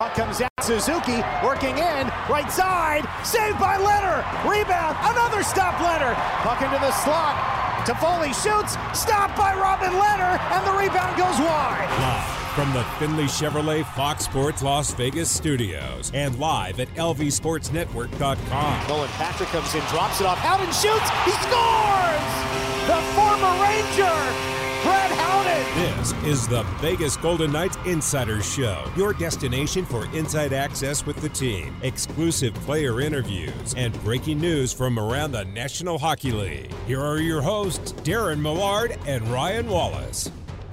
Out comes out Suzuki, working in, right side, saved by Lehner. Rebound, another stop Lehner. Puck into the slot. Toffoli shoots, stopped by Robin Lehner, and the rebound goes wide. Live from the Finley Chevrolet Fox Sports Las Vegas studios and live at lvsportsnetwork.com. Nolan Patrick comes in, drops it off, out and shoots. He scores! The former Ranger Brett Howden. This is the Vegas Golden Knights Insider Show, your destination for inside access with the team, exclusive player interviews, and breaking news from around the National Hockey League. Here are your hosts, Darren Millard and Ryan Wallace.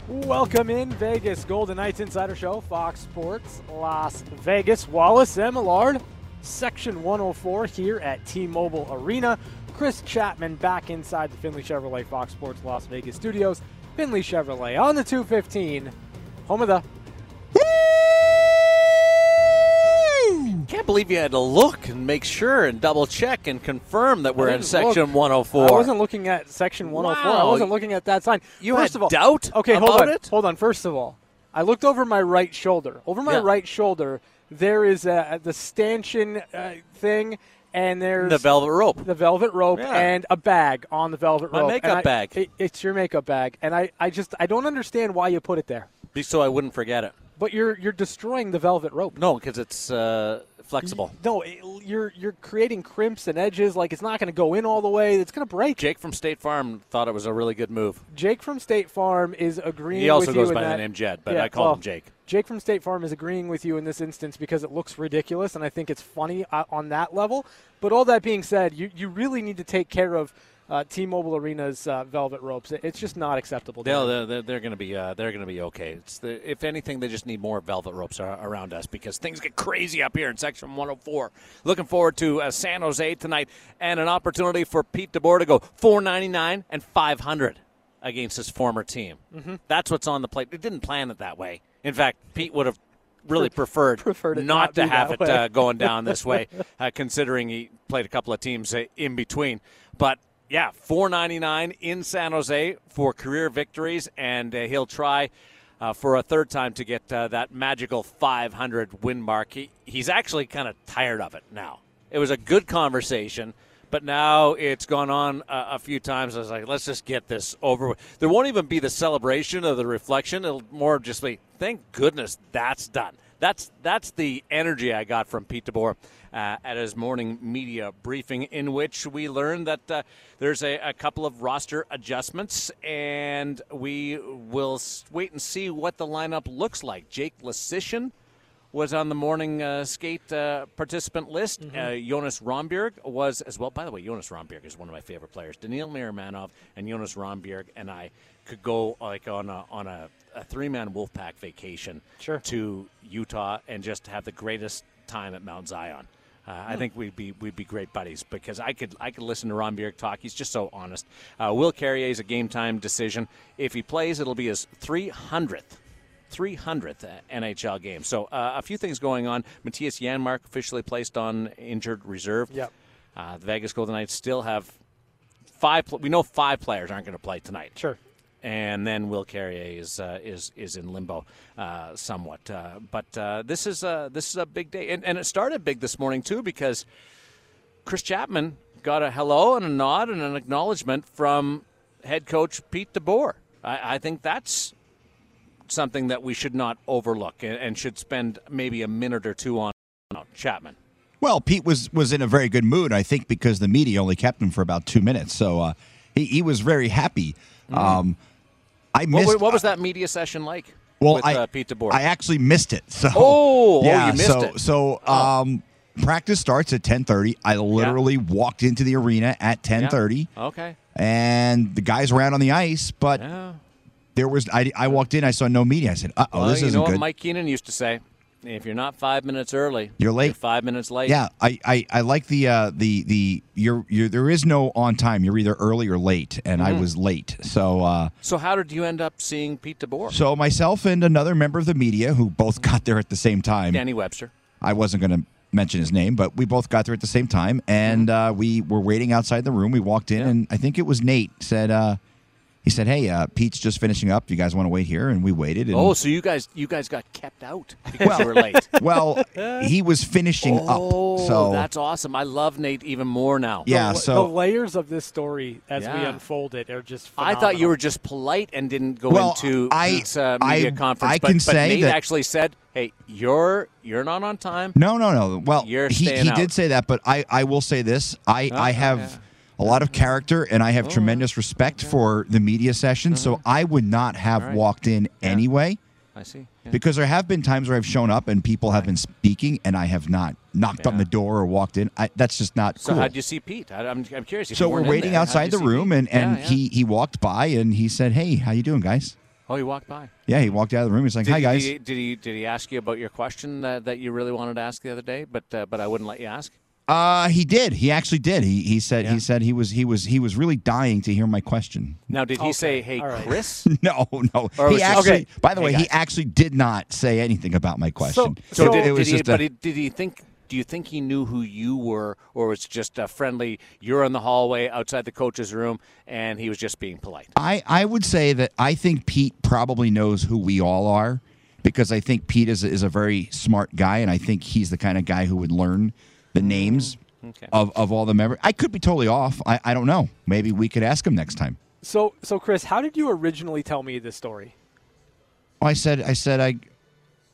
Welcome in Vegas Golden Knights Insider Show, Fox Sports Las Vegas. Wallace and Millard, Section 104 here at T-Mobile Arena. Chris Chapman back inside the Finley Chevrolet Fox Sports Las Vegas studios. Finley Chevrolet on the 215, home of the. Can't believe you had to look and make sure and double check and confirm that we're in section look. 104. I wasn't looking at section 104. I wasn't looking at that sign. You First had of all, doubt Okay, hold on. it? Hold on. First of all, I looked over my right shoulder. Over my Yeah. right shoulder, there is a, the stanchion uh, thing, and there's the velvet rope. the velvet rope Yeah. and a bag on the velvet My rope. makeup I- bag. it- it's your makeup bag, and I, I just I don't understand why you put it there. so I wouldn't forget it. But you're you're destroying the velvet rope. No, because it's uh, flexible. No, it- you're you're creating crimps and edges. Like it's not going to go in all the way. It's going to break. Jake from State Farm thought it was a really good move. Jake from State Farm is agreeing. He also with you goes in by the that- name Jed, but Yeah, I call well, him Jake. Jake from State Farm is agreeing with you in this instance because it looks ridiculous, and I think it's funny uh, on that level. But all that being said, you, you really need to take care of uh, T-Mobile Arena's uh, velvet ropes. It's just not acceptable. They'll, Darren. they're, they're going to be uh, they're going to be okay. It's the, if anything, they just need more velvet ropes around us because things get crazy up here in Section 104. Looking forward to uh, San Jose tonight and an opportunity for Pete DeBoer to go 499 and 500 against his former team. Mm-hmm. That's what's on the plate. It didn't plan it that way. In fact, Pete would have really preferred, Preferred not, not to have it uh, going down this way, uh, considering he played a couple of teams uh, in between. But yeah, 499 in San Jose for career victories, and uh, he'll try uh, for a third time to get uh, that magical 500 win mark. He, he's actually kind of tired of it now. It was a good conversation, but now it's gone on a, a few times. I was like, let's just get this over with. There won't even be the celebration or the reflection. It'll more just be, thank goodness that's done. That's that's the energy I got from Pete DeBoer uh, at his morning media briefing, in which we learned that uh, there's a, a couple of roster adjustments, and we will wait and see what the lineup looks like. Jake Leschyshyn was on the morning uh, skate uh, participant list. Uh, Jonas Rondbjerg was as well. By the way, Jonas Rondbjerg is one of my favorite players. Daniil Miromanov and Jonas Rondbjerg and I could go like on a on a, a three man Wolfpack vacation Sure. to Utah and just have the greatest time at Mount Zion. Uh, I think we'd be we'd be great buddies because I could I could listen to Rondbjerg talk. He's just so honest. Uh, Will Carrier is a game time decision. If he plays, it'll be his 300th 300th NHL game. So uh, a few things going on. Mattias Janmark officially placed on injured reserve. Yep. Uh, the Vegas Golden Knights still have five. We know five players aren't going to play tonight sure. And then Will Carrier is uh, is is in limbo uh, somewhat. Uh, but uh, this is a this is a big day, and, and it started big this morning too because Chris Chapman got a hello and a nod and an acknowledgement from head coach Pete DeBoer. I, I think that's something that we should not overlook and, and should spend maybe a minute or two on. Chapman. Well, Pete was was in a very good mood, I think, because the media only kept him for about two minutes, so uh, he he was very happy. Um, I What, missed. wa- what was that media session like well, with I, uh, Pete DeBoer? I actually missed it. So Oh, oh, yeah, you missed so, it. Oh. So um, practice starts at ten thirty. I literally walked into the arena at ten thirty, okay. and the guys were out on the ice, but Yeah. there was I, I walked in, I saw no media. I said, "Uh oh, Well, this isn't know good." what Mike Keenan used to say: if you're not five minutes early, You're late. five minutes late. Yeah, I, I, I like the uh, the the you're you're there is no on time. You're either early or late, and Mm-hmm. I was late. So uh, So how did you end up seeing Pete DeBoer? so myself and another member of the media who both got there at the same time. Danny Webster. I wasn't going to mention his name, but we both got there at the same time, and uh, we were waiting outside the room. We walked in, Mm-hmm. Yeah. and I think it was Nate said, uh, he said, "Hey, uh, Pete's just finishing up. You guys want to wait here?" And we waited. And, Oh, so you guys you guys got kept out because Well- you were late. well, he was finishing oh, up. So that's awesome. I love Nate even more now. yeah, the, so the layers of this story as we unfold it are just. I thought you were just polite and didn't go Well, into I- Pete's uh, media I- conference. I but, can but say Nate that- actually said, "Hey, you're you're not on time." No, no, no. Well, You're he, he out. did say that, but I, I will say this. I, I have yeah. A lot of character and I Oh, have tremendous respect for the media session, so I would not have Mm-hmm. Right. walked in anyway I see. Yeah. because there have been times where I've shown up and people have been speaking and I have not knocked on the door or walked in. I, that's just not So cool. how'd you see Pete? I, I'm, I'm curious. so we're waiting there, outside the room Pete? and, and Yeah, yeah. he, he walked by and he said, Hey, how you doing, guys? oh he walked by. Yeah, he walked out of the room. He's like, Did, Hi, guys. Did he, did he did he ask you about your question that, that you really wanted to ask the other day, but uh, but I wouldn't let you ask? Uh, he did. He actually did. He he said Yeah. he said he was he was he was really dying to hear my question. Now, did he say, "Hey, all right. Chris"? No, no. He actually, Okay. by the Hey, way, he actually did not say anything about my question. So So, It- did, it was did he? just a- But he, did he think? Do you think he knew who you were, or was just a friendly? You're in the hallway outside the coach's room, and he was just being polite. I I would say that I think Pete probably knows who we all are because I think Pete is is a very smart guy, and I think he's the kind of guy who would learn the names Mm, Okay. of, of all the members. I could be totally off. I, I don't know. Maybe we could ask him next time. So, so Chris, how did you originally tell me this story? Oh, I said I said I.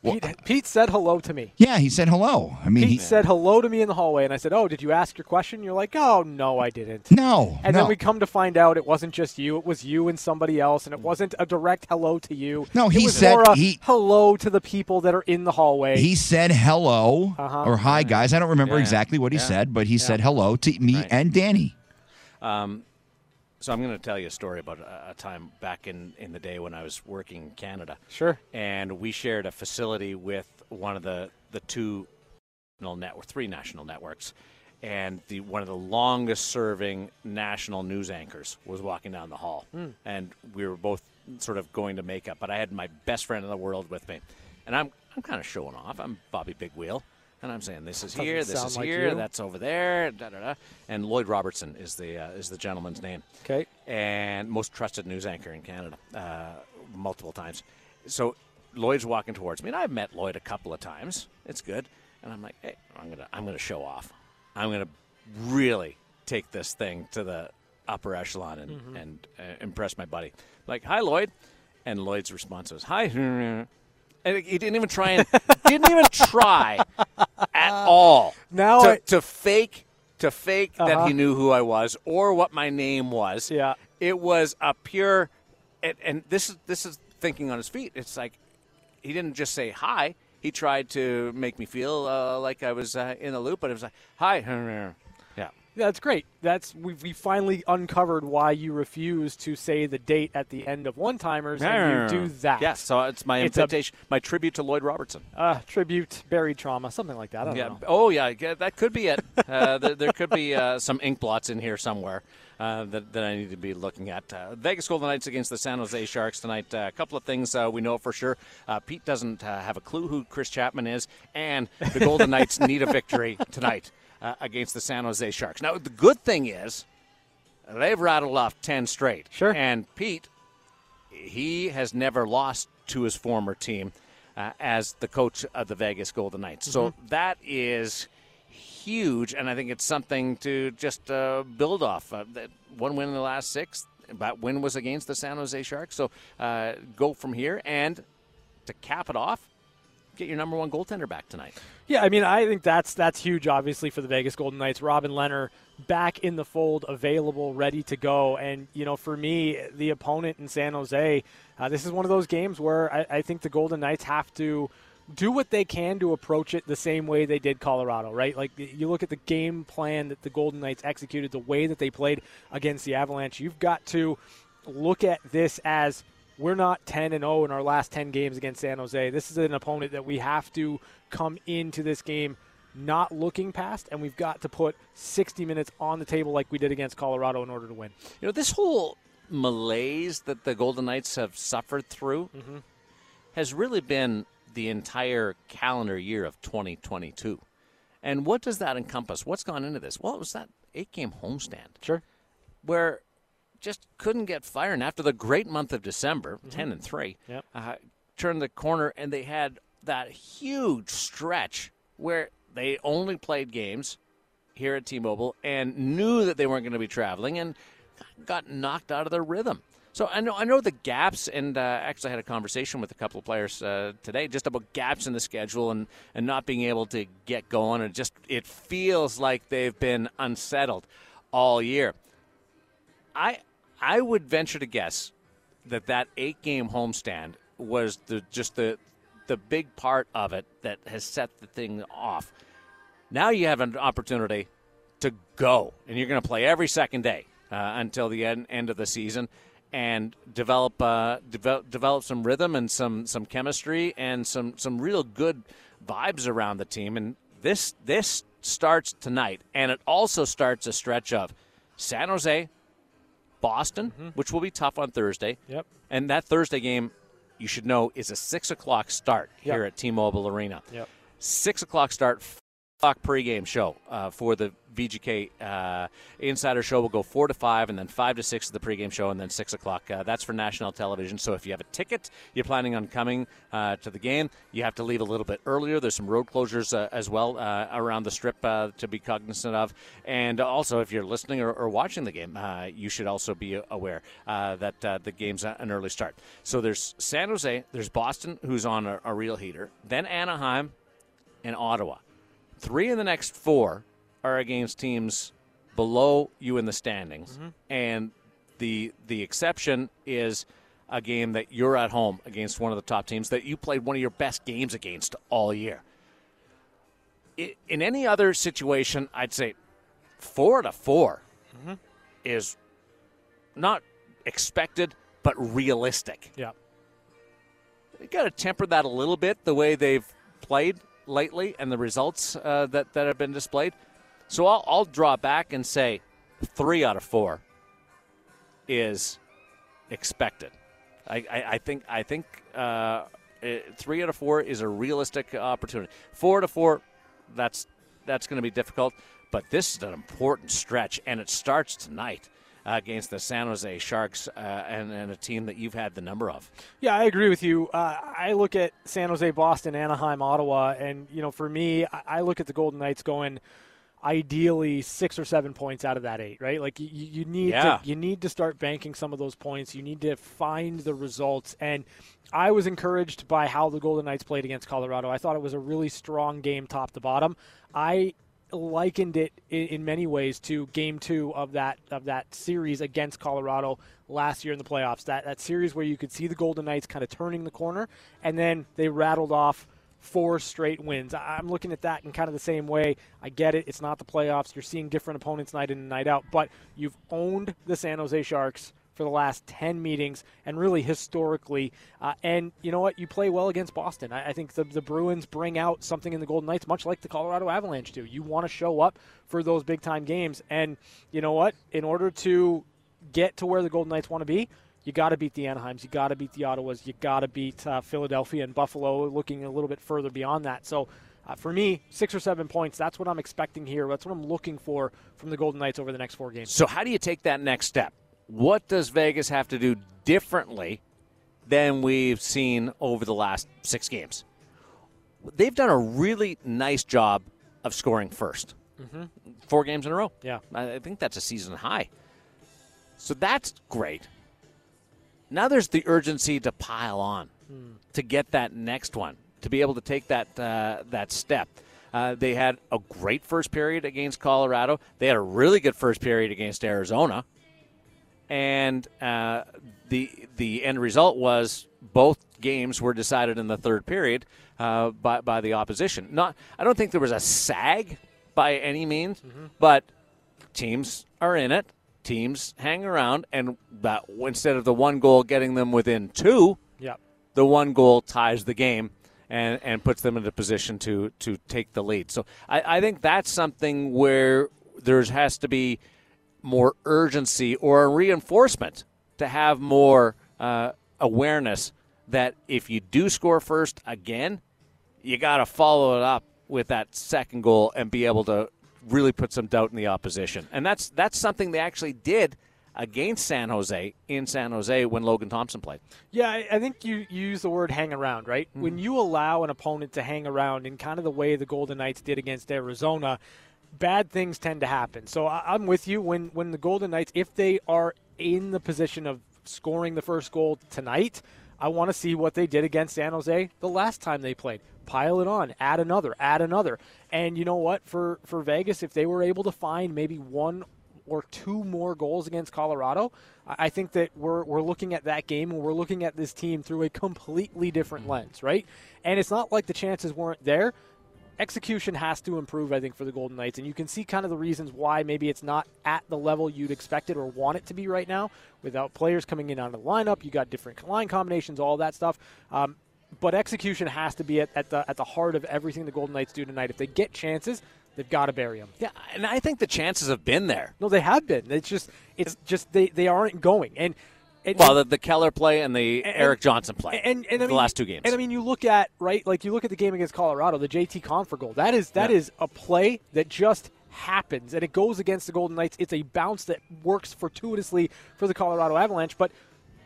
Well, Pete, Pete said hello to me. yeah, he said hello. I mean, Pete he, said hello to me in the hallway, and I said, "Oh, did you ask your question?" You're like, "Oh, no, I didn't." no, And no. then we come to find out it wasn't just you; it was you and somebody else, and it wasn't a direct hello to you. No, it he was said more a he- hello to the people that are in the hallway. He said hello Uh-huh. or hi, guys. I don't remember Yeah, yeah. exactly what he Yeah. said, but he said hello to me Right. and Danny. So I'm going to tell you a story about a, time back in, in the day when I was working in Canada. Sure. And we shared a facility with one of the, the two national network, three national networks. And the one of the longest serving national news anchors was walking down the hall. Hmm. And we were both sort of going to make up, but I had my best friend in the world with me. And I'm, I'm kind of showing off. I'm Bobby Big Wheel. And I'm saying this is Doesn't here, this is like here, you. that's over there, da da da. And Lloyd Robertson is the uh, is the gentleman's name Okay. and most trusted news anchor in Canada, uh, multiple times. So Lloyd's walking towards me, and I've met Lloyd a couple of times. It's good, and I'm like, hey, I'm gonna I'm gonna show off. I'm gonna really take this thing to the upper echelon and and uh, impress my buddy. Like, hi, Lloyd, and Lloyd's response was, hi. And he didn't even try and didn't even try at all Now to, I- to fake to fake that Uh-huh. he knew who I was or what my name was. Yeah. It was a pure and, and this is this is thinking on his feet. It's like he didn't just say hi. He tried to make me feel uh, like I was uh, in the loop, but it was like, "Hi." That's great. That's we we finally uncovered why you refuse to say the date at the end of one timers and you do that. Yes, so it's my It's a- invitation, my tribute to Lloyd Robertson. Uh, tribute, buried trauma, something like that. I don't Yeah. know. Oh, yeah. yeah, That could be it. Uh, there, there could be uh, some ink blots in here somewhere uh, that, that I need to be looking at. Uh, Vegas Golden Knights against the San Jose Sharks tonight. Uh, a couple of things uh, we know for sure. Uh, Pete doesn't uh, have a clue who Chris Chapman is, and the Golden Knights need a victory tonight uh, against the San Jose Sharks. Now, the good thing is they've rattled off 10 straight. Sure. And Pete he has never lost to his former team uh, as the coach of the Vegas Golden Knights. So that is huge, and I think it's something to just uh, build off. Uh, that one win in the last six. That win was against the San Jose Sharks. So uh, go from here, and to cap it off, get your number one goaltender back tonight. Yeah, I mean, I think that's that's huge, obviously, for the Vegas Golden Knights. Robin Lehner back in the fold, available, ready to go. And you know, for me, the opponent in San Jose, uh, this is one of those games where I, I think the Golden Knights have to do what they can to approach it the same way they did Colorado, right? Like you look at the game plan that the Golden Knights executed, the way that they played against the Avalanche. You've got to look at this as we're not 10 and 0 in our last 10 games against San Jose. This is an opponent that we have to come into this game not looking past, and we've got to put 60 minutes on the table like we did against Colorado in order to win. You know, this whole malaise that the Golden Knights have suffered through mm-hmm. has really been the entire calendar year of 2022. And what does that encompass? What's gone into this? Well, it was that eight game homestand Sure. where just couldn't get firing after the great month of December, Mm-hmm. 10 and 3. Yep. Uh, turned the corner and they had that huge stretch where they only played games here at T-Mobile and knew that they weren't going to be traveling and got knocked out of their rhythm. So I know I know the gaps, and uh, actually I had a conversation with a couple of players uh, today just about gaps in the schedule and, and not being able to get going. And just it feels like they've been unsettled all year. I I would venture to guess that that eight game homestand was the just the the big part of it that has set the thing off. Now you have an opportunity to go, and you're going to play every second day uh, until the end, end of the season, and develop uh, develop develop some rhythm and some some chemistry and some some real good vibes around the team. And this this starts tonight, and it also starts a stretch of San Jose, Boston, mm-hmm. which will be tough on Thursday. Yep. And that Thursday game, you should know, is a six o'clock start Yep. here at T-Mobile Arena. Yep. Six o'clock start. O'clock pregame show uh, for the VGK uh, Insider Show will go four to five, and then five to six is the pregame show, and then six o'clock. Uh, that's for national television. So if you have a ticket, you're planning on coming uh, to the game, you have to leave a little bit earlier. There's some road closures uh, as well uh, around the strip uh, to be cognizant of, and also if you're listening or, or watching the game, you should also be aware that the game's an early start. So there's San Jose, there's Boston, who's on a, a real heater, then Anaheim, and Ottawa. Three of the next four are against teams below you in the standings, mm-hmm. and the the exception is a game that you're at home against one of the top teams that you played one of your best games against all year. In any other situation, I'd say four to 4 mm-hmm. is not expected but realistic. Yeah. you got to temper that a little bit the way they've played lately and the results uh, that that have been displayed. So I'll, I'll draw back and say three out of four is expected. I, I, I think I think uh, three out of four is a realistic opportunity. Four to four, that's that's going to be difficult. But this is an important stretch, and it starts tonight against the San Jose Sharks uh, and, and a team that you've had the number of. Yeah, I agree with you. Uh, I look at San Jose, Boston, Anaheim, Ottawa, and you know, for me, I, I look at the Golden Knights going ideally six or seven points out of that eight, right? Like you, you need Yeah. to you need to start banking some of those points. You need to find the results. And I was encouraged by how the Golden Knights played against Colorado. I thought it was a really strong game, top to bottom. I likened it in, in many ways to game two of that of that series against Colorado last year in the playoffs. That that series where you could see the Golden Knights kind of turning the corner, and then they rattled off four straight wins. I'm looking at that in kind of the same way. I get it; it's not the playoffs. You're seeing different opponents night in and night out, but you've owned the San Jose Sharks for the last 10 meetings and really historically. Uh, and you know what? You play well against Boston. I, I think the, the Bruins bring out something in the Golden Knights, much like the Colorado Avalanche do. You want to show up for those big time games. And you know what? In order to get to where the Golden Knights want to be, you got to beat the Anaheims. You got to beat the Ottawas. You got to beat uh, Philadelphia and Buffalo, looking a little bit further beyond that. So, uh, for me, six or seven points. That's what I'm expecting here. That's what I'm looking for from the Golden Knights over the next four games. So, how do you take that next step? What does Vegas have to do differently than we've seen over the last six games? They've done a really nice job of scoring 1st Four games in a row. Yeah. I I think that's a season high. So that's great. Now there's the urgency to pile on, to get that next one, to be able to take that uh, that step. Uh, they had a great first period against Colorado. They had a really good first period against Arizona, and uh, the the end result was both games were decided in the third period uh, by by the opposition. Not, I don't think there was a sag by any means, but teams are in it. Teams hang around, and that instead of the one goal getting them within two, Yep. the one goal ties the game and, and puts them in a position to to take the lead. So I, I think that's something where there has to be more urgency or a reinforcement to have more uh, awareness that if you do score first again, you got to follow it up with that second goal and be able to really put some doubt in the opposition. And that's that's something they actually did against San Jose in San Jose when Logan Thompson played. Yeah, I, think you, you use the word hang around, right? Mm-hmm. When you allow an opponent to hang around in kind of the way the Golden Knights did against Arizona, bad things tend to happen. So I, I'm with you. When when the Golden Knights, if they are in the position of scoring the first goal tonight, I want to see what they did against San Jose the last time they played. Pile it on, add another, add another. And you know what? For for Vegas, if they were able to find maybe one or two more goals against Colorado, I I think that we're, we're looking at that game and we're looking at this team through a completely different mm-hmm. lens, right? And it's not like the chances weren't there. Execution has to improve, I think, for the Golden Knights. And you can see kind of the reasons why maybe it's not at the level you'd expect it or want it to be right now without players coming in out of the lineup. You got different line combinations, all that stuff. Um, but execution has to be at, at the at the heart of everything the Golden Knights do tonight. If they get chances, they've got to bury them. Yeah, and I think the chances have been there. No, they have been. It's just it's just they, they aren't going. And, and Well, the, the Keller play and the And- Erik Johnson play. and, and I the mean, last two games. And I mean, you look at right, like you look at the game against Colorado, the JT Compher goal. That is that Yeah. is a play that just happens, and it goes against the Golden Knights. It's a bounce that works fortuitously for the Colorado Avalanche, but.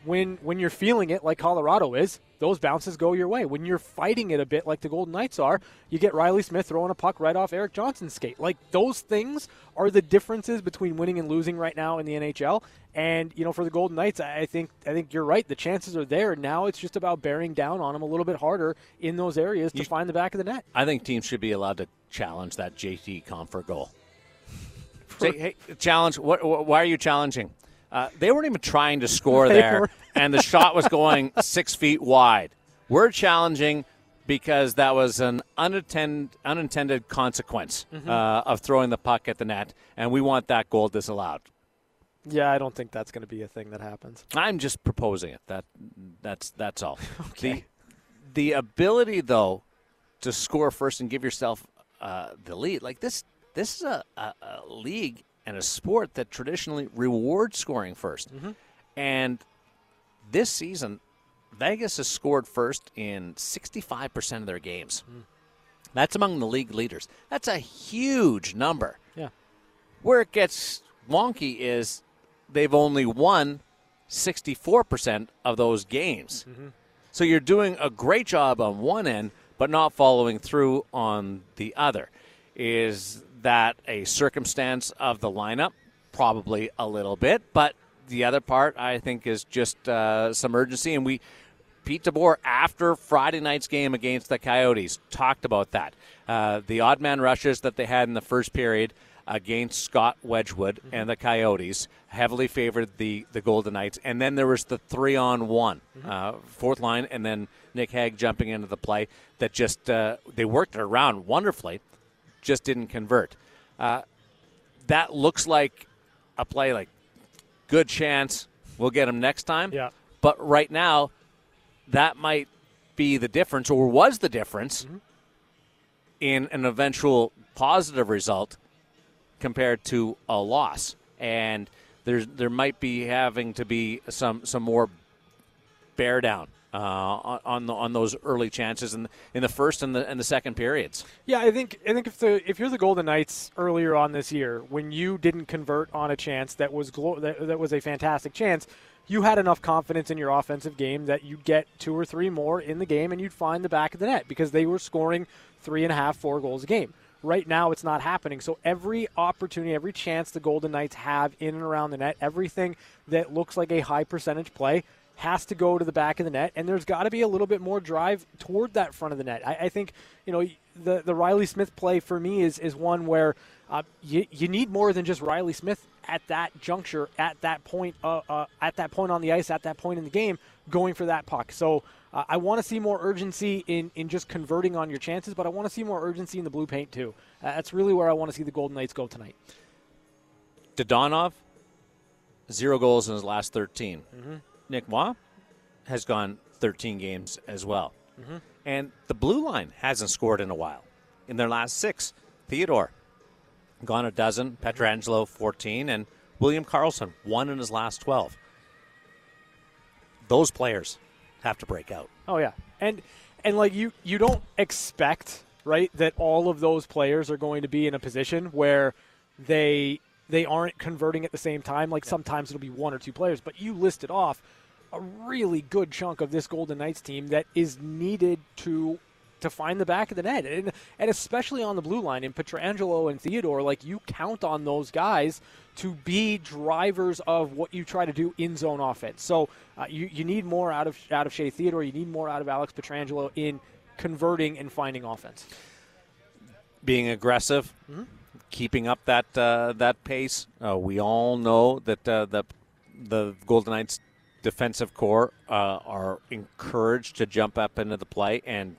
When, when you're feeling it like Colorado is, those bounces go your way. When you're fighting it a bit like the Golden Knights are, you get Reilly Smith throwing a puck right off Erik Johnson's skate. Like those things are the differences between winning and losing right now in the NHL. And you know, for the Golden Knights, I think I think you're right. The chances are there. Now it's just about bearing down on them a little bit harder in those areas to find the back of the net. I think teams should be allowed to challenge that JT Compher goal. Say, hey, challenge. What, wh- why are you challenging? Uh, they weren't even trying to score there, and the shot was going six feet wide. We're challenging because that was an unattend, unintended consequence Mm-hmm. uh, of throwing the puck at the net, and we want that goal disallowed. Yeah, I don't think that's going to be a thing that happens. I'm just proposing it. That that's that's all. The the ability though to score first and give yourself uh, the lead, like this, this is a, a, a league and a sport that traditionally rewards scoring 1st mm-hmm. And this season, Vegas has scored first in 65% of their games. Hmm. That's among the league leaders. That's a huge number. Yeah. Where it gets wonky is they've only won 64% of those games. Mm-hmm. So you're doing a great job on one end, but not following through on the other. Is that a circumstance of the lineup? Probably a little bit, but the other part I think is just uh, some urgency. And we, Pete DeBoer, after Friday night's game against the Coyotes, talked about that. Uh, the odd man rushes that they had in the first period against Scott Wedgewood and the Coyotes heavily favored the, the Golden Knights. And then there was the three on one, uh, fourth line, and then Nick Hague jumping into the play that just, uh, they worked it around wonderfully, just didn't convert. Uh, that looks like a play like good chance we'll get him next time. Yeah. But right now, that might be the difference, or was the difference in an eventual positive result compared to a loss. And there's there might be having to be some some more bear down uh, on on, the, on those early chances in in the first and the and the second periods. Yeah, I think I think if the if you're the Golden Knights earlier on this year when you didn't convert on a chance that was glo- that, that was a fantastic chance, you had enough confidence in your offensive game that you'd get two or three more in the game and you'd find the back of the net because they were scoring three and a half, four goals a game. Right now, it's not happening. So every opportunity, every chance the Golden Knights have in and around the net, everything that looks like a high percentage play has to go to the back of the net, and there's got to be a little bit more drive toward that front of the net. I, I think you know the the Reilly Smith play for me is is one where uh, you you need more than just Reilly Smith at that juncture, at that point, uh, uh, at that point on the ice, at that point in the game, going for that puck. So. Uh, I want to see more urgency in, in just converting on your chances, but I want to see more urgency in the blue paint too. Uh, that's really where I want to see the Golden Knights go tonight. Dadonov, zero goals in his last 13. Nick Waugh has gone 13 games as well. Mm-hmm. And the blue line hasn't scored in a while. In their last six, Theodore gone a dozen, mm-hmm. Pietrangelo 14, and William Karlsson one in his last 12. Those players have to break out. Oh yeah, and and like you you don't expect right that all of those players are going to be in a position where they they aren't converting at the same time. Like sometimes it'll be one or two players, but you listed off a really good chunk of this Golden Knights team that is needed to to find the back of the net, and and especially on the blue line in Pietrangelo and Theodore, like you count on those guys to be drivers of what you try to do in zone offense. So uh, you you need more out of out of Shea Theodore, you need more out of Alex Pietrangelo in converting and finding offense. Being aggressive, mm-hmm. Keeping up that uh, that pace. Uh, we all know that uh, the the Golden Knights defensive core uh, are encouraged to jump up into the play and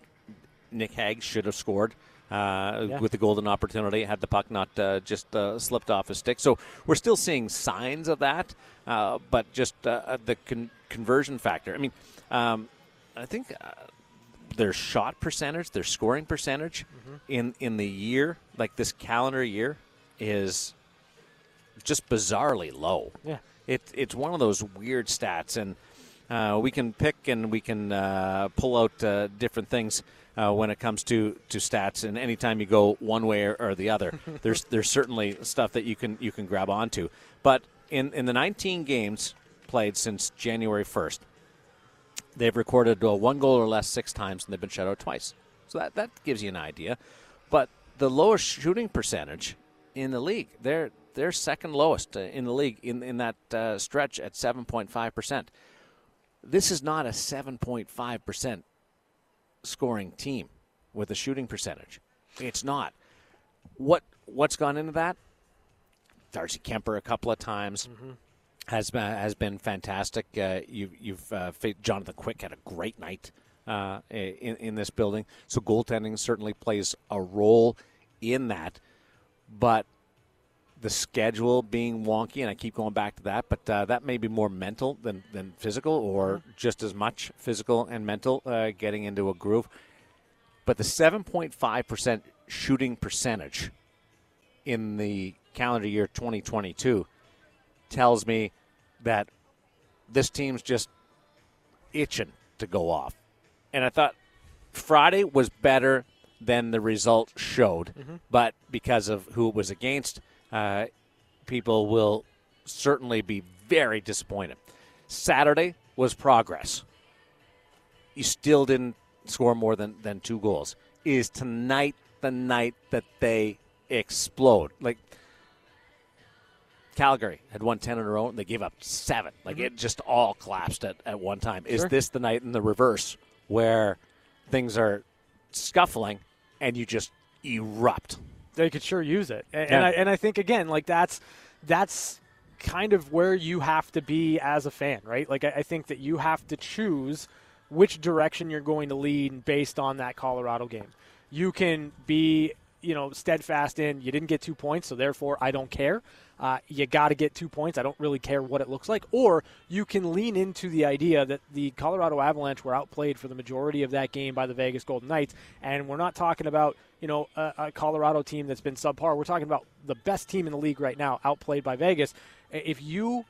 Nick Hague should have scored. Uh, yeah. With the golden opportunity, had the puck not uh, just uh, slipped off his stick. So we're still seeing signs of that, uh, but just the con- conversion factor. I mean, um, I think their shot percentage, their scoring percentage mm-hmm. in in the year, like this calendar year, is just bizarrely low. Yeah, it, it's one of those weird stats, and we can pick and we can pull out different things uh, when it comes to, to stats. And anytime you go one way or, or the other, there's there's certainly stuff that you can you can grab onto. But in in the 19 games played since January 1st, they've recorded uh, one goal or less six times, and they've been shut out twice. So that that gives you an idea. But the lowest shooting percentage in the league, they're they're second lowest uh, in the league in in that uh, stretch at 7.5 percent. This is not a 7.5 percent scoring team with a shooting percentage. It's not. What what's gone into that? Darcy Kuemper a couple of times mm-hmm. Has been has been fantastic. Uh, you, you've uh, Jonathan Quick had a great night uh, in in this building. So goaltending certainly plays a role in that, but the schedule being wonky, and I keep going back to that, but uh, that may be more mental than, than physical, or mm-hmm. just as much physical and mental uh, getting into a groove. But the 7.5% shooting percentage in the calendar year 2022 tells me that this team's just itching to go off. And I thought Friday was better than the result showed, mm-hmm. but because of who it was against – uh, people will certainly be very disappointed. Saturday was progress. You still didn't score more than, than two goals. Is tonight the night that they explode? Like, Calgary had won 10 in a row and they gave up seven. Like, mm-hmm. it just all collapsed at, at one time. Sure. Is this the night in the reverse where things are scuffling and you just erupt? they could sure use it. And, yeah. and, I, and I think again, like that's that's kind of where you have to be as a fan, right? Like I, I think that you have to choose which direction you're going to lead based on that Colorado game. You can be, you know, steadfast in you didn't get two points, so therefore I don't care uh, you got to get two points. I don't really care what it looks like. Or you can lean into the idea that the Colorado Avalanche were outplayed for the majority of that game by the Vegas Golden Knights, and we're not talking about you know a, a Colorado team that's been subpar. We're talking about the best team in the league right now, outplayed by Vegas. If you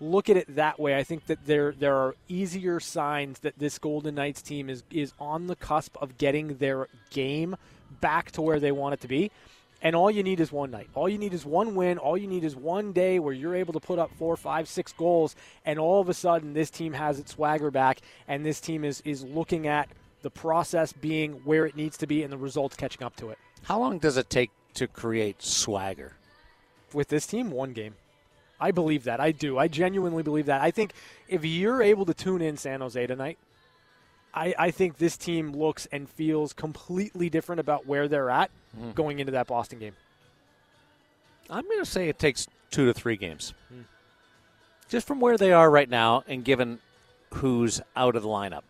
look at it that way, I think that there there are easier signs that this Golden Knights team is is on the cusp of getting their game back to where they want it to be. And all you need is one night. All you need is one win. All you need is one day where you're able to put up four, five, six goals, and all of a sudden this team has its swagger back, and this team is is looking at the process being where it needs to be and the results catching up to it. How long does it take to create swagger? With this team, one game. I believe that. I do. I genuinely believe that. I think if you're able to tune in San Jose tonight, I, I think this team looks and feels completely different about where they're at mm. going into that Boston game. I'm going to say it takes two to three games. Mm. Just from where they are right now and given who's out of the lineup.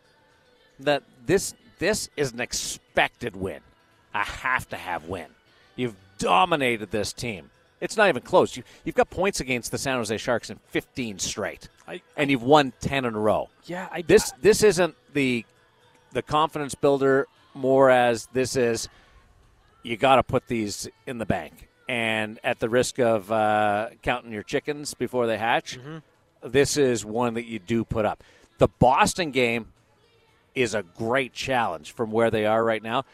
That this this is an expected win. A have to have win. You've dominated this team. It's not even close. You, have got points against the San Jose Sharks in 15 straight, I, and you've won 10 in a row. Yeah, I, this this isn't the the confidence builder more as this is you got to put these in the bank. And at the risk of uh, counting your chickens before they hatch, mm-hmm. this is one that you do put up. The Boston game is a great challenge from where they are right now.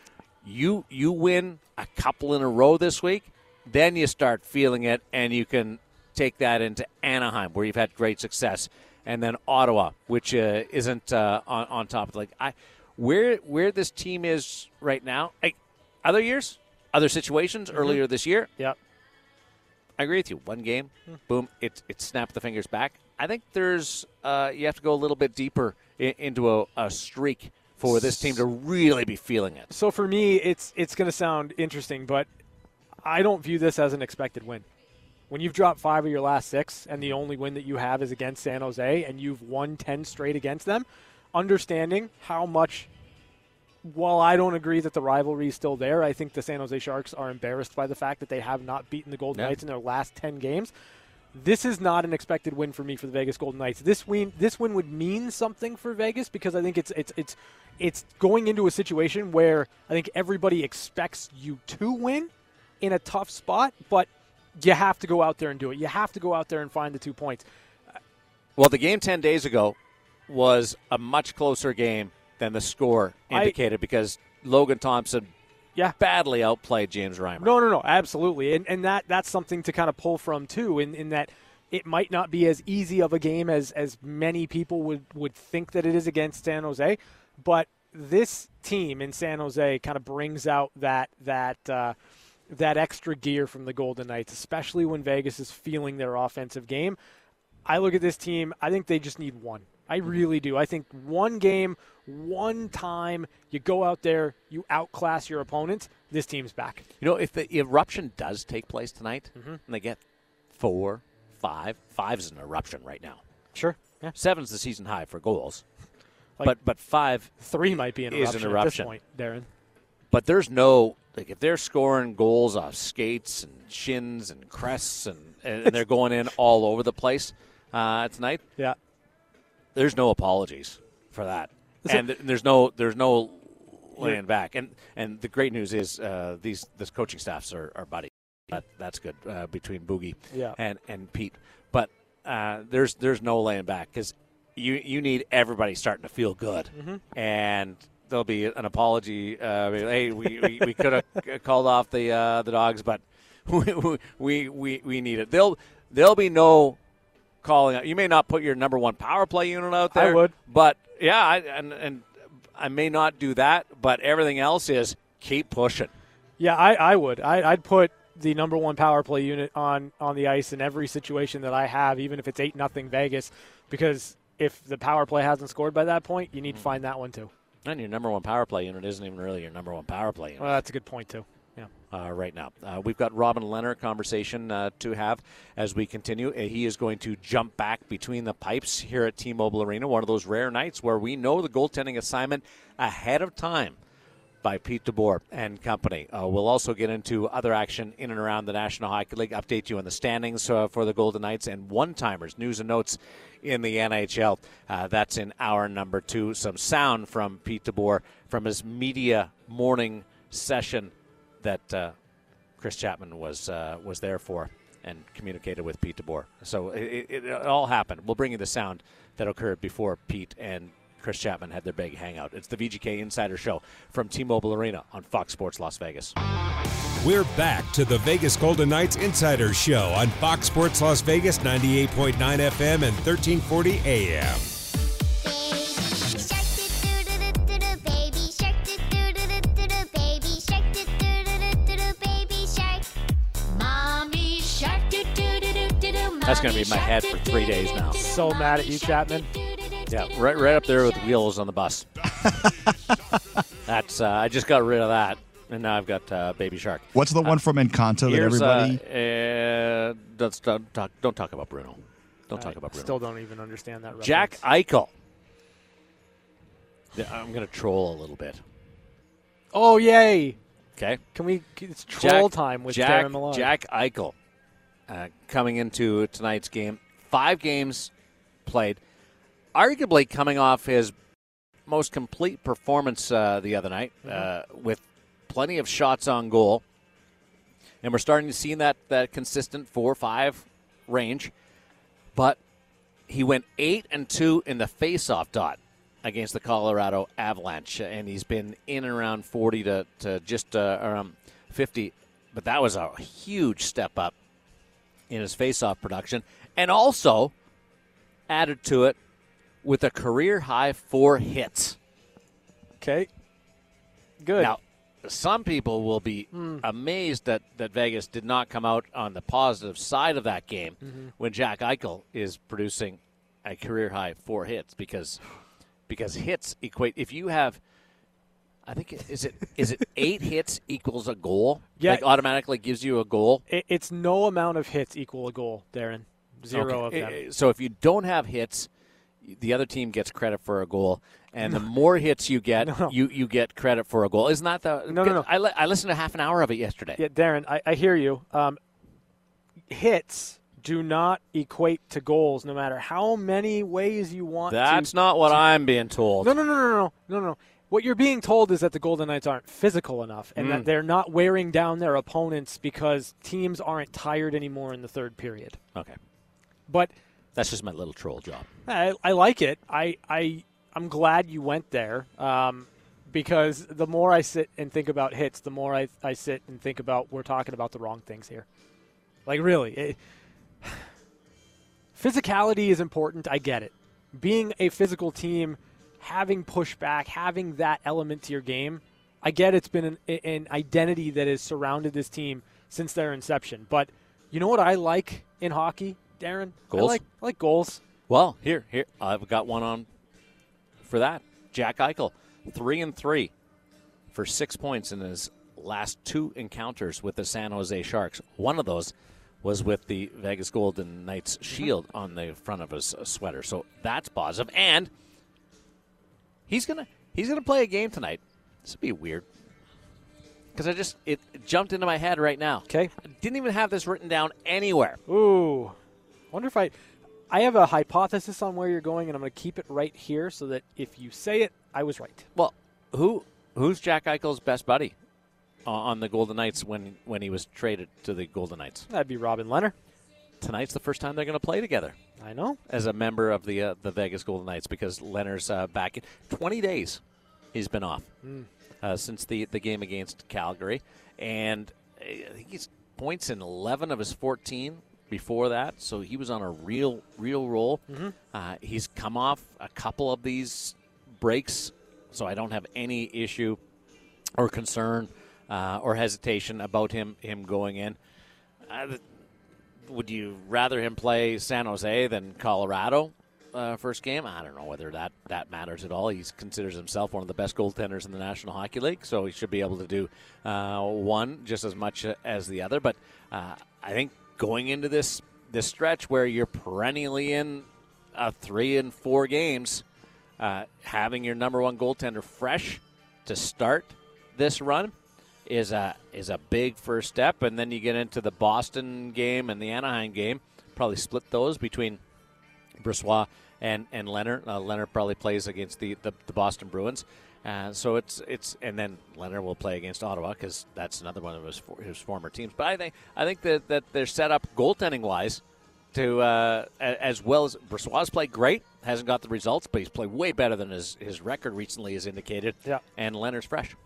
You you win a couple in a row this week, then you start feeling it, and you can take that into Anaheim, where you've had great success, and then Ottawa, which uh, isn't uh, on, on top league. I, where where this team is right now, I, other years, other situations earlier this year, Yep. I agree with you. One game, boom, it it snapped the fingers back. I think there's uh, you have to go a little bit deeper in, into a, a streak for this team to really be feeling it. So for me, it's it's going to sound interesting, but I don't view this as an expected win. When you've dropped five of your last six, and the only win that you have is against San Jose, and you've won ten straight against them, understanding how much. While I don't agree that the rivalry is still there, I think the San Jose Sharks are embarrassed by the fact that they have not beaten the Golden Yeah. Knights in their last ten games. This is not an expected win for me for the Vegas Golden Knights. This win, this win would mean something for Vegas because I think it's it's it's it's going into a situation where I think everybody expects you to win in a tough spot, but you have to go out there and do it. You have to go out there and find the two points. Well, the game 10 days ago was a much closer game than the score I- indicated because Logan Thompson Yeah. badly outplayed James Reimer. No, no, no, absolutely, and and that that's something to kind of pull from too. In in that it might not be as easy of a game as as many people would would think that it is against San Jose, but this team in San Jose kind of brings out that that. Uh, that extra gear from the Golden Knights, especially when Vegas is feeling their offensive game. I look at this team, I think they just need one. I really do. I think one game, one time, you go out there, you outclass your opponents, this team's back. You know, if the eruption does take place tonight Mm-hmm. and they get four, five, five's an eruption right now. Sure. Yeah. Seven's the season high for goals. Like- but but five Three might be an Is eruption, an at this point, Darren. but there's no like if they're scoring goals off skates and shins and crests and, and they're going in all over the place uh, tonight, Yeah. There's no apologies for that, So- and th- there's no there's no laying back. And and the great news is uh, these this coaching staffs are, are buddy. That, that's good uh, between Boogie Yeah. and and Pete. But uh, there's there's no laying back because you you need everybody starting to feel good, Mm-hmm. and there'll be an apology. Uh, hey, we, we, we could have called off the uh, the dogs, but we, we we we need it. There'll there'll be no calling out. You may not put your number one power play unit out there. I would. but yeah, I, and and I may not do that, but everything else is keep pushing. Yeah, I, I would. I, I'd put the number one power play unit on, on the ice in every situation that I have, even if it's 8 nothing Vegas, because if the power play hasn't scored by that point, you need Mm-hmm. to find that one too. And your number one power play unit isn't even really your number one power play unit. Well, that's a good point too. Uh, right now. Uh, we've got Robin Lehner conversation uh, to have as we continue. Uh, he is going to jump back between the pipes here at T-Mobile Arena. One of those rare nights where we know the goaltending assignment ahead of time by Pete DeBoer and company. Uh, we'll also get into other action in and around the National Hockey League, update you on the standings uh, for the Golden Knights, and one-timers, news and notes in the NHL. Uh, that's in hour number two. Some sound from Pete DeBoer from his media morning session that uh, Chris Chapman was uh, was there for and communicated with Pete DeBoer. So it, it, it all happened. We'll bring you the sound that occurred before Pete and Chris Chapman had their big hangout. It's the VGK Insider Show from T-Mobile Arena on Fox Sports Las Vegas. We're back to the Vegas Golden Knights Insider Show on Fox Sports Las Vegas 98.9 FM and 1340 AM. That's gonna be in my head for three days now. So mad at you, Chapman. Yeah, right, right up there with wheels on the bus. That's uh, I just got rid of that, and now I've got uh, Baby Shark. What's the one from Encanto that Here's, everybody? Uh, uh, let's don't talk. Don't talk about Bruno. Don't talk I about Bruno. Still don't even understand that. Jack. Eichel. Yeah, I'm going to troll a little bit. Oh yay! Okay. Can we? It's troll Jack, time with Jack, Darren Millard. Jack Eichel uh, coming into tonight's game. Five games played. Arguably coming off his most complete performance uh, the other night uh, with plenty of shots on goal. And we're starting to see that, that consistent 4 5 range. But he went 8 and 2 in the face-off dot against the Colorado Avalanche. And he's been in and around 40 to, to just uh, around 50 but that was a huge step up in his faceoff production, and also added to it with a career high four hits. Okay. Good. Now, some people will be hmm. amazed that, that Vegas did not come out on the positive side of that game mm-hmm. when Jack Eichel is producing a career high four hits because because hits equate. If you have, I think it- is it is it eight hits equals a goal? Yeah. like automatically gives you a goal. It, it's no amount of hits equal a goal, Darren. Zero Okay. of them. Eh, eh, So if you don't have hits, the other team gets credit for a goal, and the more hits you get, No. you you get credit for a goal. Isn't that the? No, no, no. I, li- I listened to half an hour of it yesterday. Yeah, Darren, I, I hear you. Um, hits do not equate to goals, no matter how many ways you want to. That's not what I'm being told. No, no, no, no, no, no, no. What you're being told is that the Golden Knights aren't physical enough, and Mm. that they're not wearing down their opponents because teams aren't tired anymore in the third period. Okay, But that's just my little troll job. I, I like it. I, I, I'm glad you went there um, because the more I sit and think about hits, the more I, I sit and think about we're talking about the wrong things here. Like, really. It, physicality is important. I get it. Being a physical team, having pushback, having that element to your game, I get it's been an, an identity that has surrounded this team since their inception. But you know what I like in hockey, Darren? I Goals? like, I like goals. Well, here, here, I've got one on for that. Jack Eichel, three and three for six points in his last two encounters with the San Jose Sharks. One of those was with the Vegas Golden Knights mm-hmm. shield on the front of his sweater, so that's positive. And he's gonna he's gonna play a game tonight. This would be weird because I just it, jumped into my head right now. Okay. I didn't even have this written down anywhere. Ooh, wonder if I. I have a hypothesis on where you're going, and I'm going to keep it right here so that if you say it, I was right. Well, who who's Jack Eichel's best buddy uh, on the Golden Knights when when he was traded to the Golden Knights? That'd be Robin Lehner. Tonight's the first time they're going to play together I know. as a member of the uh, the Vegas Golden Knights because Lehner's uh, back in 20 days. He's been off uh, since the the game against Calgary, and uh, I think he's points in 11 of his 14 before that. So he was on a real real roll. Uh, he's come off a couple of these breaks, so I don't have any issue or concern uh, or hesitation about him him going in. Would you rather him play San Jose than Colorado uh, first game? I don't know whether that, that matters at all. He considers himself one of the best goaltenders in the National Hockey League, so he should be able to do uh, one just as much uh, as the other. But uh, I think going into this this stretch where you're perennially in three and four games, uh, having your number one goaltender fresh to start this run is a is a big first step, and then you get into the Boston game and the Anaheim game. Probably split those between Brossoit and and Lehner. Uh, Lehner probably plays against the the, the Boston Bruins. Uh, so it's it's and then Lehner will play against Ottawa because that's another one of his for, his former teams. But I think I think that, that they're set up goaltending wise to uh, as well as Brossoit played great, hasn't got the results, but he's played way better than his his record recently has indicated. Yeah. and Lehner's fresh.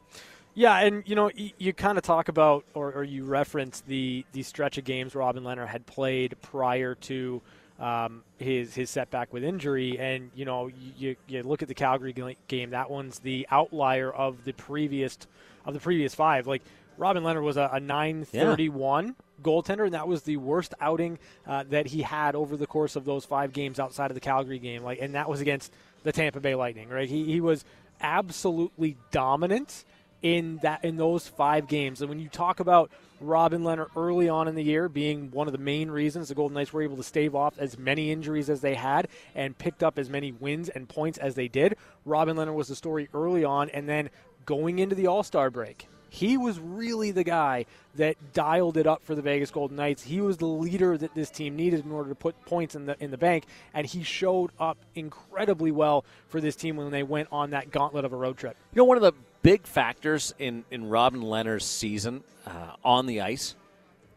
Yeah, and you know, y- you kind of talk about, or, or you reference the the stretch of games Robin Lehner had played prior to um, his his setback with injury, and you know, you, you look at the Calgary game. That one's the outlier of the previous of the previous five. Like Robin Lehner was a, a 931 goaltender, and that was the worst outing uh, that he had over the course of those five games outside of the Calgary game. Like, and that was against the Tampa Bay Lightning. Right? He he was absolutely dominant in that in those five games. And when you talk about Robin Lehner early on in the year being one of the main reasons the Golden Knights were able to stave off as many injuries as they had and picked up as many wins and points as they did, Robin Lehner was the story early on and then going into the All-Star break. He was really the guy that dialed it up for the Vegas Golden Knights. He was the leader that this team needed in order to put points in the in the bank, and he showed up incredibly well for this team when they went on that gauntlet of a road trip. You know, one of the big factors in, in Robin Lehner's season uh, on the ice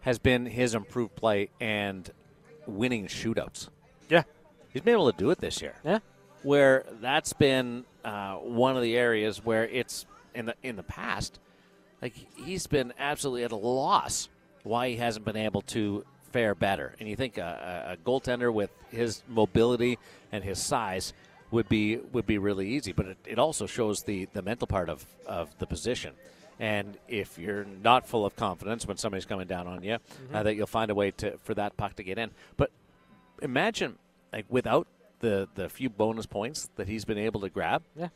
has been his improved play and winning shootouts. Yeah, He's been able to do it this year. yeah. Where that's been uh, one of the areas where it's in the in the past, like he's been absolutely at a loss why he hasn't been able to fare better. And you think a, a, a goaltender with his mobility and his size would be would be really easy, but it, it also shows the the mental part of of the position. And if you're not full of confidence when somebody's coming down on you, uh, that you'll find a way to for that puck to get in. But imagine like without the the few bonus points that he's been able to grab. Yeah.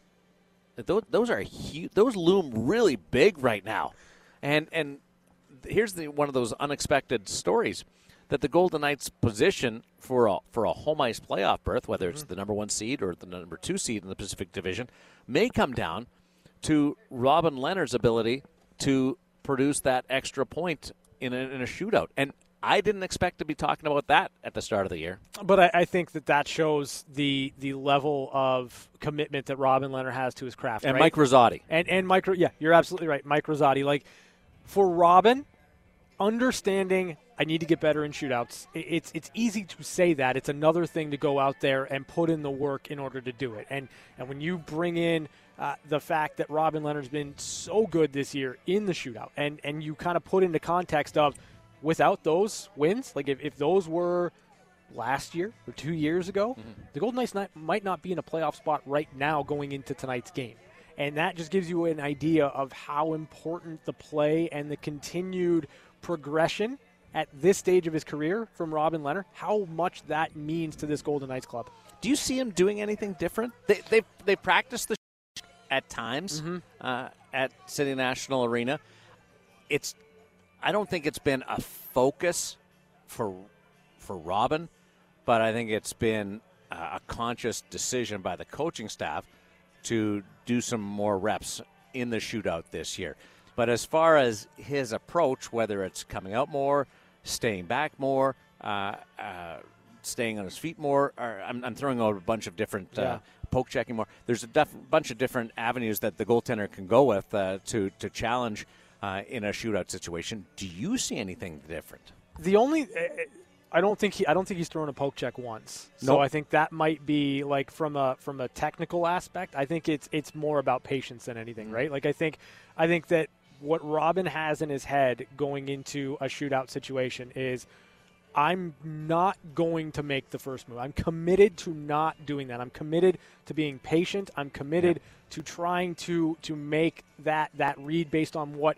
Those, those are huge. Those loom really big right now, and and here's the one of those unexpected stories that the Golden Knights' position for a for a home ice playoff berth, whether it's mm-hmm. the number one seed or the number two seed in the Pacific Division, may come down to Robin Lehner's ability to produce that extra point in a, in a shootout. And I didn't expect to be talking about that at the start of the year. But I, I think that that shows the the level of commitment that Robin Lehner has to his craft. And right? Mike Rosati. and and Mike, yeah, you're absolutely right, Mike Rosati. Like for Robin, understanding I need to get better in shootouts. It's it's easy to say that. It's another thing to go out there and put in the work in order to do it. And and when you bring in uh, the fact that Robin Lehner's been so good this year in the shootout, and and you kind of put into context of without those wins, like if, if those were last year or two years ago, the Golden Knights not, might not be in a playoff spot right now going into tonight's game. And that just gives you an idea of how important the play and the continued progression at this stage of his career from Robin Lehner, how much that means to this Golden Knights club. Do you see him doing anything different? They they they practice the at times uh, at City National Arena. It's I don't think it's been a focus for for Robin, but I think it's been a conscious decision by the coaching staff to do some more reps in the shootout this year. But as far as his approach, whether it's coming out more, staying back more, uh, uh, staying on his feet more, or I'm, I'm throwing out a bunch of different Yeah. uh, poke checking more. There's a def- bunch of different avenues that the goaltender can go with uh, to to challenge uh, in a shootout situation. Do you see anything different? The only uh, I don't think he I don't think he's thrown a poke check once. So Nope. I think that might be like from a from a technical aspect. I think it's it's more about patience than anything, right? Like I think I think that what Robin has in his head going into a shootout situation is I'm not going to make the first move. I'm committed to not doing that. I'm committed to being patient. I'm committed to trying to to make that that read based on what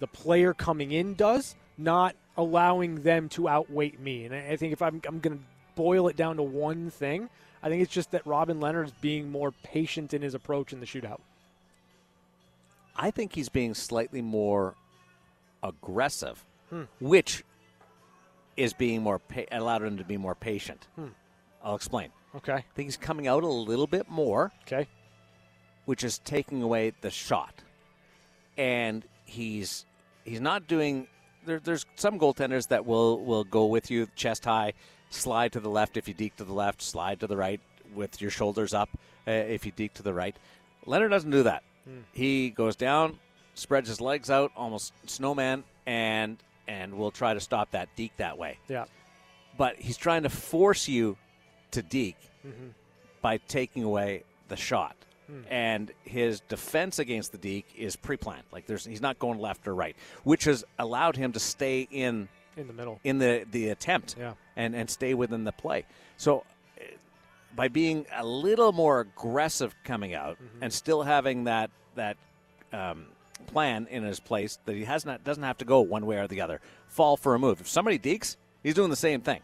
the player coming in does, not allowing them to outweight me. And I think if I'm I'm going to boil it down to one thing, I think it's just that Robin Lehner's being more patient in his approach in the shootout. I think he's being slightly more aggressive, which is being more pa- allowed him to be more patient. I'll explain. Okay. I think he's coming out a little bit more, Okay. which is taking away the shot, and he's he's not doing. There, there's some goaltenders that will will go with you chest high, slide to the left if you deke to the left, slide to the right with your shoulders up uh, if you deke to the right. Lehner doesn't do that. He goes down, spreads his legs out, almost snowman, and and will try to stop that deke that way. Yeah. But he's trying to force you to deke mm-hmm. by taking away the shot. Hmm. And his defense against the deke is pre-planned. Like there's, he's not going left or right, which has allowed him to stay in In the middle. in the the attempt Yeah. and and stay within the play. So by being a little more aggressive coming out and still having that that um, plan in his place that he has not doesn't have to go one way or the other. Fall for a move. If somebody dekes, he's doing the same thing,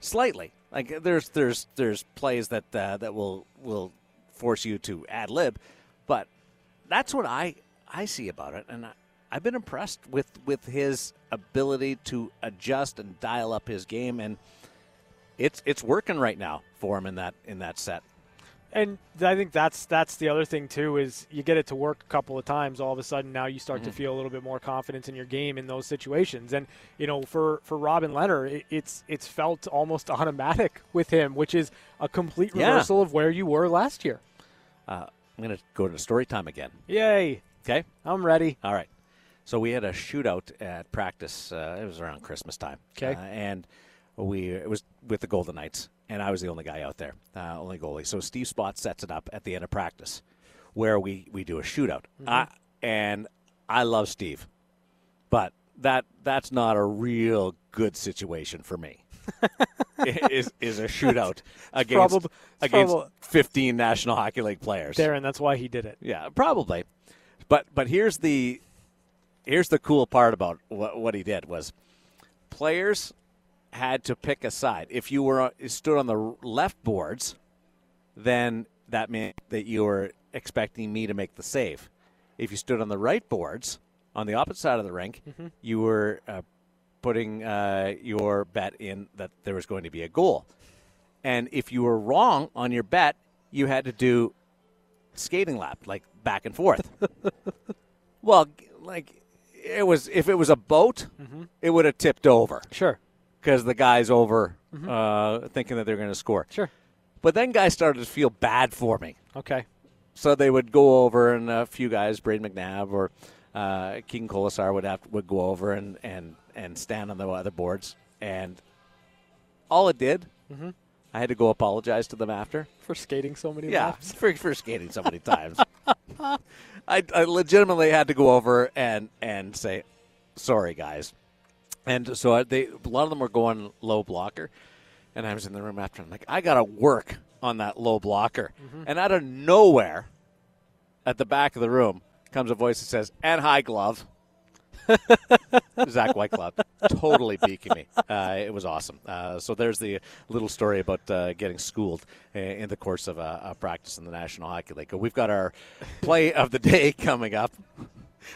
slightly. Like there's there's there's plays that uh, that will will force you to ad lib, but that's what I I see about it, and I, I've been impressed with with his ability to adjust and dial up his game, and it's it's working right now for him in that in that set. And I think that's that's the other thing too is you get it to work a couple of times. All of a sudden now you start to feel a little bit more confidence in your game in those situations. And you know for for Robin Lehner, it, it's it's felt almost automatic with him, which is a complete Yeah. reversal of where you were last year. Uh, I'm going to go to story time again. Yay! Okay. I'm ready. All right. So we had a shootout at practice. Uh, it was around Christmas time. 'Kay. Uh, and we it was with the Golden Knights, and I was the only guy out there, uh, only goalie. So Steve Spott sets it up at the end of practice, where we we do a shootout. Uh, and I love Steve, but that that's not a real good situation for me. is is a shootout against against probab- 15 National Hockey League players. Darren, that's why he did it. Yeah, probably. But but here's the here's the cool part about what what he did was players had to pick a side. If you were stood on the left boards, then that meant that you were expecting me to make the save. If you stood on the right boards, on the opposite side of the rink, you were uh, putting uh, your bet in that there was going to be a goal. And if you were wrong on your bet, you had to do skating lap, like back and forth. well, like it was if it was a boat, it would have tipped over Sure. Because the guy's over uh, thinking that they're going to score. Sure. But then guys started to feel bad for me. Okay. So they would go over, and a few guys, Brayden McNabb or uh, Keegan Kolesar, would have would go over and, and, and stand on the other boards. And all it did, I had to go apologize to them after. For skating so many Yeah, laps. for, for skating so many times. I, I legitimately had to go over and, and say, sorry, guys. And so they a lot of them were going low blocker, and I was in the room after. I'm like, I got to work on that low blocker. And out of nowhere, at the back of the room, comes a voice that says, "And high glove." Zach Whitecloud totally beaking me. Uh, it was awesome. Uh, so there's the little story about uh, getting schooled uh, in the course of a, a practice in the National Hockey League. We've got our play of the day coming up.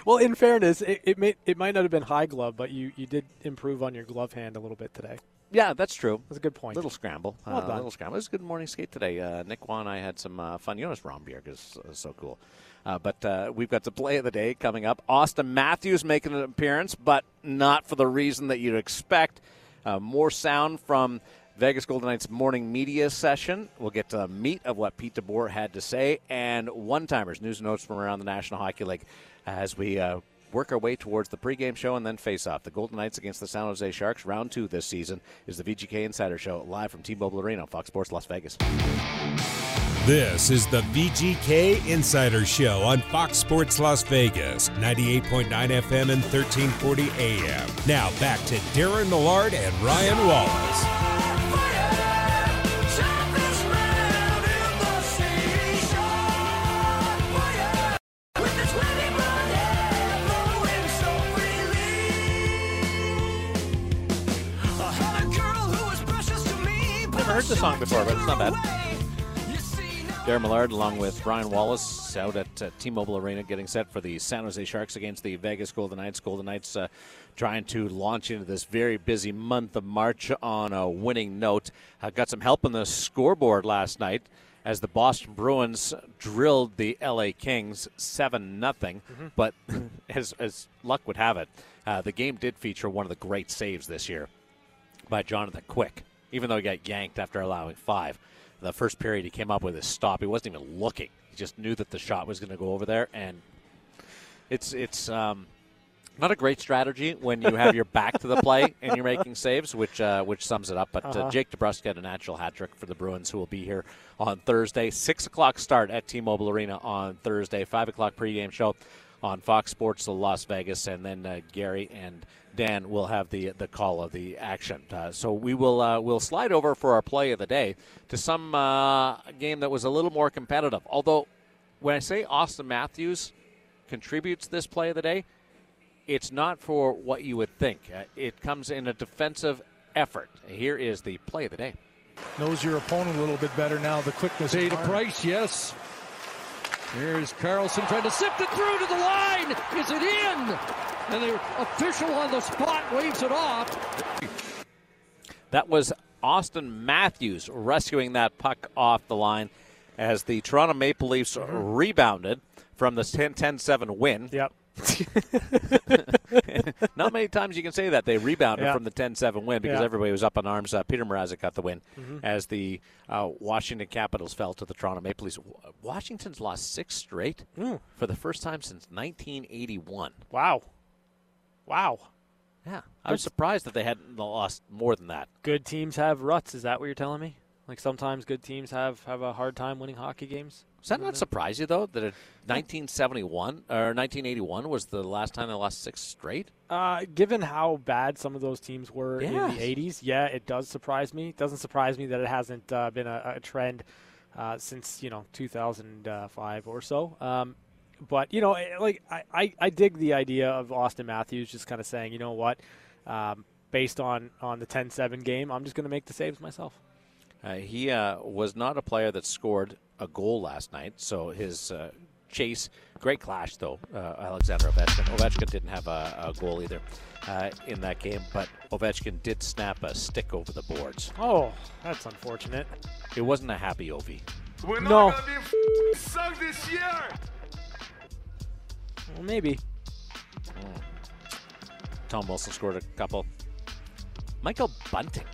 Well, in fairness, it, it may it might not have been high glove, but you, you did improve on your glove hand a little bit today. Yeah, that's true. That's a good point. Little scramble. Well uh, done. Little scramble. It was a good morning skate today. Uh, Nick Wan and I had some uh, fun. Jonas Rondbjerg is uh, so cool. Uh, but uh, we've got the play of the day coming up. Auston Matthews making an appearance, but not for the reason that you'd expect. Uh, more sound from Vegas Golden Knights morning media session. We'll get to the meat of what Pete DeBoer had to say and one-timers, news and notes from around the National Hockey League as we uh, work our way towards the pregame show and then face off. The Golden Knights against the San Jose Sharks. Round two this season is the VGK Insider Show live from T-Mobile Arena, Fox Sports Las Vegas. This is the VGK Insider Show on Fox Sports Las Vegas, 98.9 FM and 1340 AM. Now back to Darren Millard and Ryan Wallace. Song before, but it's not bad. Darren Millard, along with Brian Wallace, out at uh, T-Mobile Arena, getting set for the San Jose Sharks against the Vegas Golden Knights. Golden Knights uh, trying to launch into this very busy month of March on a winning note. Uh, got some help on the scoreboard last night as the Boston Bruins drilled the LA Kings seven nothing. But as as luck would have it, uh, the game did feature one of the great saves this year by Jonathan Quick, even though he got yanked after allowing five. The first period, he came up with a stop. He wasn't even looking. He just knew that the shot was going to go over there, and it's it's um, not a great strategy when you have your back to the play and you're making saves, which uh, which sums it up. But uh, Jake DeBrusk had a natural hat trick for the Bruins, who will be here on Thursday. Six o'clock start at T-Mobile Arena on Thursday. Five o'clock pregame show on Fox Sports Las Vegas, and then uh, Gary and Dan will have the the call of the action. Uh, so we will uh, we'll slide over for our play of the day to some uh, game that was a little more competitive. Although when I say Auston Matthews contributes this play of the day, it's not for what you would think. Uh, it comes in a defensive effort. Here is the play of the day. Knows your opponent a little bit better now. The quickness. Pay to Price, yes. Here's Carlson trying to sift it through to the line. Is it in? And the official on the spot waves it off. That was Auston Matthews rescuing that puck off the line as the Toronto Maple Leafs rebounded from the 10 7 win. Yep. Not many times you can say that. They rebounded Yeah. from the 10 7 win because Yeah. everybody was up in arms. Uh, Petr Mrazek got the win as the uh, Washington Capitals fell to the Toronto Maple Leafs. Washington's lost six straight for the first time since 1981. Wow. Wow. Yeah. I was surprised that they hadn't lost more than that. Good teams have ruts. Is that what you're telling me? Like sometimes good teams have have a hard time winning hockey games. Does that not surprise you though that it, 1971 or 1981 was the last time they lost six straight? Uh, given how bad some of those teams were in the 80s, yeah, it does surprise me. It doesn't surprise me that it hasn't uh, been a, a trend uh, since you know 2005 or so. Um, but you know, eh, like I, I, I dig the idea of Auston Matthews just kind of saying, you know what, um, based on on the 10-7 game, I'm just going to make the saves myself. Uh, he uh, was not a player that scored a goal last night, so his uh, chase, great clash though. Uh, Alexander Ovechkin. Ovechkin didn't have a, a goal either uh, in that game, but Ovechkin did snap a stick over the boards. Oh, that's unfortunate. It wasn't a happy Ovi. We're not No. gonna be f- sucked this year. Well, maybe. Tom Wilson scored a couple. Michael Bunting,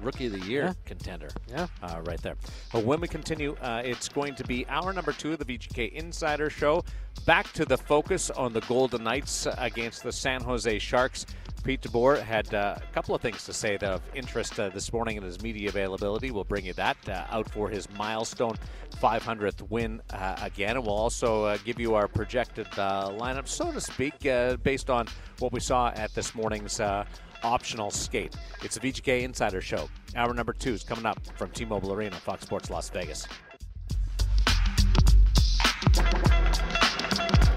rookie of the year Yeah. contender. Yeah. uh, right there. But when we continue, uh, it's going to be hour number two of the VGK Insider Show. Back to the focus on the Golden Knights against the San Jose Sharks. Pete DeBoer had uh, a couple of things to say that of interest uh, this morning in his media availability. We'll bring you that uh, out for his milestone 500th win uh, again. And we'll also uh, give you our projected uh, lineup, so to speak, based on what we saw at this morning's optional skate. It's a VGK Insider Show. Hour number two is coming up from T Mobile Arena, Fox Sports Las Vegas.